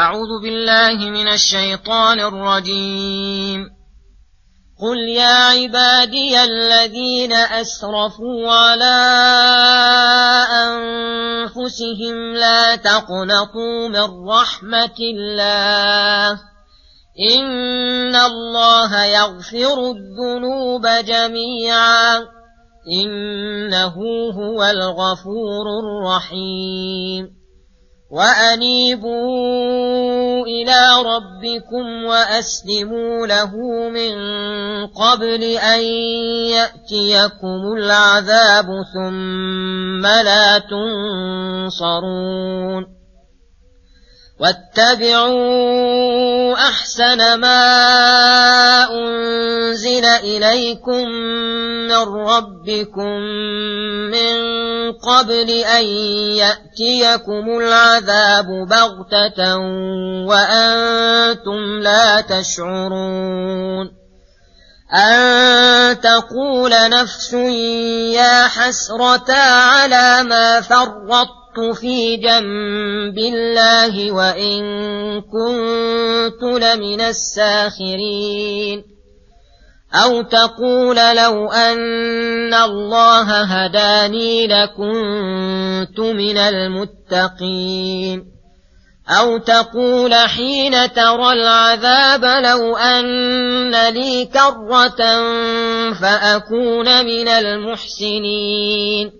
أعوذ بالله من الشيطان الرجيم. قل يا عبادي الذين أسرفوا على أنفسهم لا تقنطوا من رحمة الله. إن الله يغفر الذنوب جميعا. إنه هو الغفور الرحيم. وأنيبوا إلى ربكم وأسلموا له من قبل أن يأتيكم العذاب ثم لا تنصرون واتبعوا أحسن ما أنزل إليكم من ربكم من قبل أن يأتيكم العذاب بغتة وأنتم لا تشعرون أن تقول نفس يا حسرة على ما فرطت في جنب الله وإن كنت لمن الساخرين. أو تقول لو أن الله هداني لكنت من المتقين. أو تقول حين ترى العذاب لو أن لي كرة فأكون من المحسنين.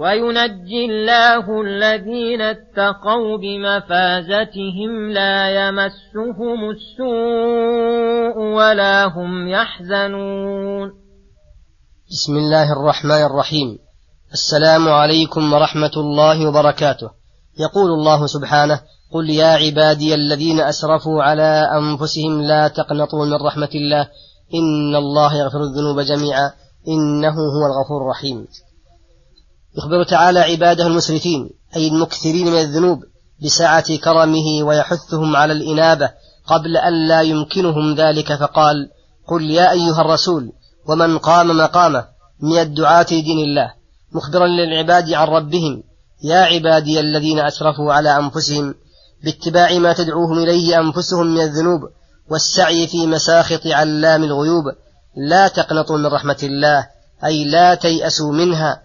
وينجي الله الذين اتقوا بمفازتهم لا يمسهم السوء ولا هم يحزنون. بسم الله الرحمن الرحيم. السلام عليكم ورحمة الله وبركاته. يقول الله سبحانه قل يا عبادي الذين اسرفوا على انفسهم لا تقنطوا من رحمه الله ان الله يغفر الذنوب جميعا انه هو الغفور الرحيم. يخبر تعالى عباده المسرفين أي المكثرين من الذنوب بسعة كرمه ويحثهم على الإنابة قبل أن لا يمكنهم ذلك فقال قل يا أيها الرسول ومن قام مقامه من الدعاة لدين الله مخبرا للعباد عن ربهم يا عبادي الذين أسرفوا على أنفسهم باتباع ما تدعوهم إليه أنفسهم من الذنوب والسعي في مساخط علام الغيوب لا تقنطوا من رحمة الله أي لا تيأسوا منها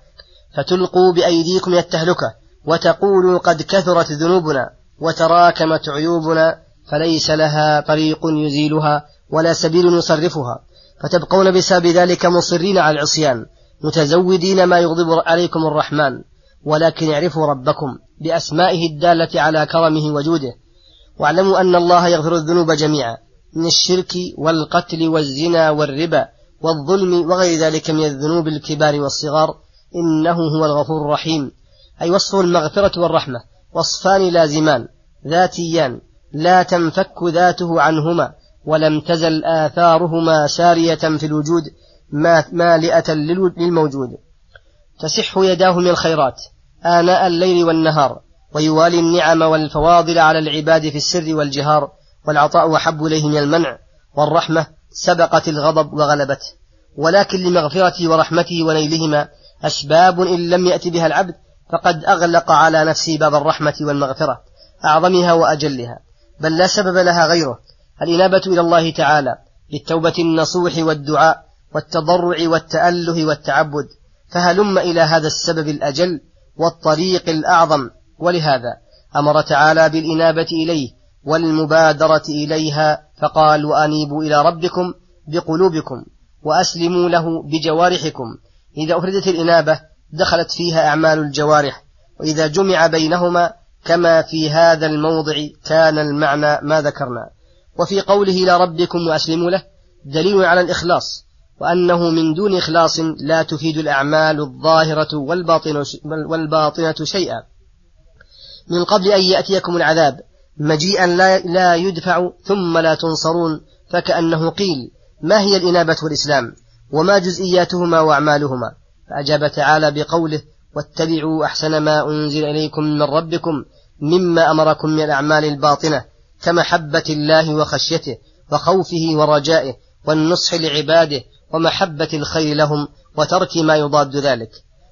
فتلقوا بأيديكم إلى التهلكة وتقولوا قد كثرت ذنوبنا وتراكمت عيوبنا فليس لها طريق يزيلها ولا سبيل يصرفها. فتبقون بسبب ذلك مصرين على العصيان متزودين ما يغضب عليكم الرحمن ولكن اعرفوا ربكم بأسمائه الدالة على كرمه وجوده. واعلموا أن الله يغفر الذنوب جميعا من الشرك والقتل والزنا والربا والظلم وغير ذلك من الذنوب الكبار والصغار. إنه هو الغفور الرحيم. أي وصف المغفرة والرحمة. وصفان لازمان. ذاتيان. لا تنفك ذاته عنهما. ولم تزل آثارهما سارية في الوجود. مالئة للموجود. تصح يداه من الخيرات. آناء الليل والنهار. ويوالي النعم والفواضل على العباد في السر والجهار. والعطاء أحب إليه من المنع. والرحمة سبقت الغضب وغلبت ولكن لمغفرته ورحمته ونيلهما أسباب إن لم يأت بها العبد فقد أغلق على نفسه باب الرحمة والمغفرة أعظمها وأجلها بل لا سبب لها غيره. الإنابة إلى الله تعالى بالتوبة النصوح والدعاء والتضرع والتأله والتعبد فهلم إلى هذا السبب الأجل والطريق الأعظم. ولهذا أمر تعالى بالإنابة إليه والمبادرة إليها فقال وأنيبوا إلى ربكم بقلوبكم وأسلموا له بجوارحكم. إذا أفردت الإنابة دخلت فيها أعمال الجوارح وإذا جمع بينهما كما في هذا الموضع كان المعنى ما ذكرنا. وفي قوله إلى ربكم وأسلموا له دليل على الإخلاص وأنه من دون إخلاص لا تفيد الأعمال الظاهرة والباطنة, شيئا. من قبل أن يأتيكم العذاب مجيئا لا, لا يدفع ثم لا تنصرون فكأنه قيل ما هي الإنابة والإسلام؟ وما جزئياتهما وأعمالهما. فأجاب تعالى بقوله واتبعوا أحسن ما أنزل إليكم من ربكم مما أمركم من الأعمال الباطنة كمحبة الله وخشيته وخوفه ورجائه والنصح لعباده ومحبة الخير لهم وترك ما يضاد ذلك.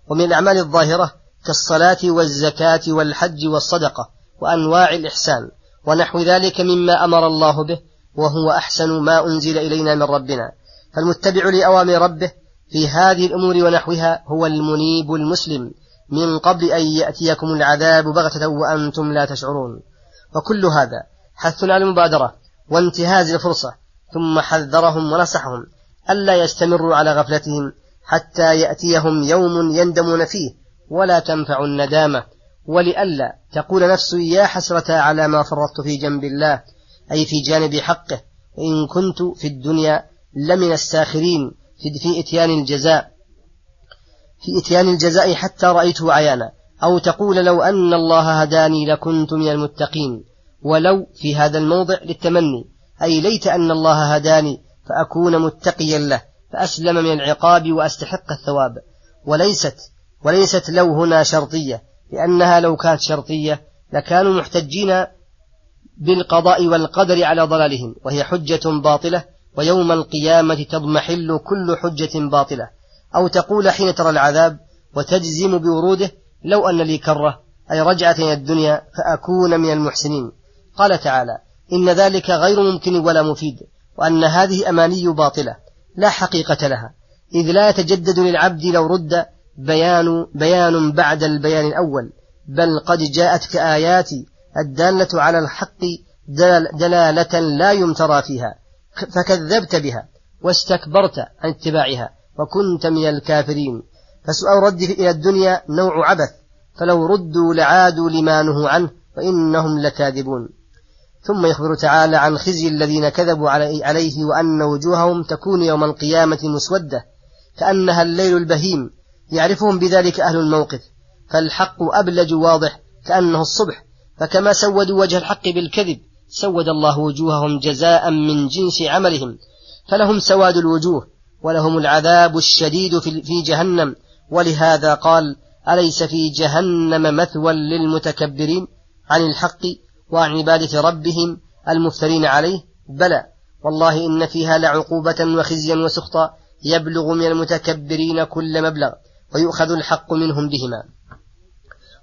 ومن الأعمال الظاهرة كالصلاة والزكاة والحج والصدقة وأنواع الإحسان ونحو ذلك مما أمر الله به وهو أحسن ما أنزل إلينا من ربنا. فالمتبع لأوامر ربه في هذه الأمور ونحوها هو المنيب المسلم من قبل أن يأتيكم العذاب بغتة وأنتم لا تشعرون. وكل هذا حث على المبادرة وانتهاز الفرصة ثم حذرهم ونصحهم ألا يستمروا على غفلتهم حتى يأتيهم يوم يندمون فيه ولا تنفع الندامة. ولئلا تقول نفس يا حسرة على ما فرطت في جنب الله أي في جانب حقه إن كنت في الدنيا لمن الساخرين في إتيان الجزاء. في إتيان الجزاء حتى رأيته عيانا. أو تقول لو أن الله هداني لكنت من المتقين. ولو في هذا الموضع للتمني. أي ليت أن الله هداني فأكون متقيا له. فأسلم من العقاب وأستحق الثواب. وليست وليست لو هنا شرطية. لأنها لو كانت شرطية لكانوا محتجين بالقضاء والقدر على ضلالهم. وهي حجة باطلة ويوم القيامة تضمحل كل حجة باطلة. أو تقول حين ترى العذاب وتجزم بوروده لو أن لي كرة أي رجعة إلى الدنيا فأكون من المحسنين. قال تعالى إن ذلك غير ممكن ولا مفيد وأن هذه أماني باطلة لا حقيقة لها. إذ لا يتجدد للعبد لو رد بيان بيان بعد البيان الأول بل قد جاءت كآيات الدالة على الحق دلالة لا يمترى فيها. فكذبت بها واستكبرت عن اتباعها وكنت من الكافرين. فسؤال رد إلى الدنيا نوع عبث فلو ردوا لعادوا لما نهوا عنه وإنهم لكاذبون. ثم يخبر تعالى عن خزي الذين كذبوا عليه وأن وجوههم تكون يوم القيامة مسودة كأنها الليل البهيم يعرفهم بذلك أهل الموقف فالحق أبلج واضح كأنه الصبح فكما سودوا وجه الحق بالكذب سود الله وجوههم جزاء من جنس عملهم فلهم سواد الوجوه ولهم العذاب الشديد في جهنم. ولهذا قال أليس في جهنم مثوى للمتكبرين عن الحق وعن عبادة ربهم المفترين عليه؟ بلى. والله إن فيها لعقوبة وخزيا وسخطا يبلغ من المتكبرين كل مبلغ ويؤخذ الحق منهم بهما.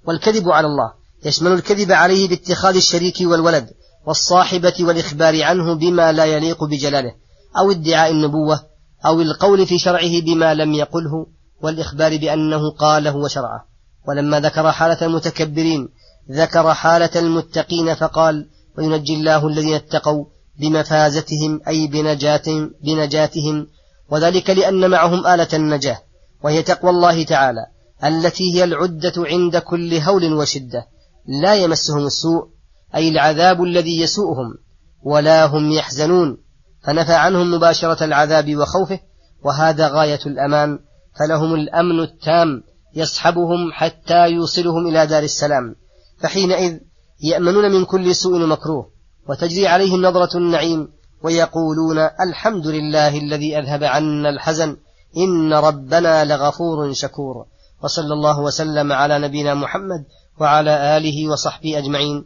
والكذب على الله يشمل الكذب عليه باتخاذ الشريك والولد والصاحبة والإخبار عنه بما لا يليق بجلاله أو ادعاء النبوة أو القول في شرعه بما لم يقله والإخبار بأنه قاله وشرعه. ولما ذكر حالة المتكبرين ذكر حالة المتقين فقال وينجي الله الذين اتقوا بمفازتهم أي بنجاتهم, بنجاتهم وذلك لأن معهم آلة النجاة وهي تقوى الله تعالى التي هي العدة عند كل هول وشدة لا يمسهم السوء أي العذاب الذي يسوءهم ولا هم يحزنون. فنفى عنهم مباشرة العذاب وخوفه وهذا غاية الأمان. فلهم الأمن التام يصحبهم حتى يوصلهم إلى دار السلام. فحينئذ يأمنون من كل سوء ومكروه وتجري عليهم نظرة النعيم ويقولون الحمد لله الذي أذهب عنا الحزن إن ربنا لغفور شكور. وصلى الله وسلم على نبينا محمد وعلى آله وصحبه أجمعين.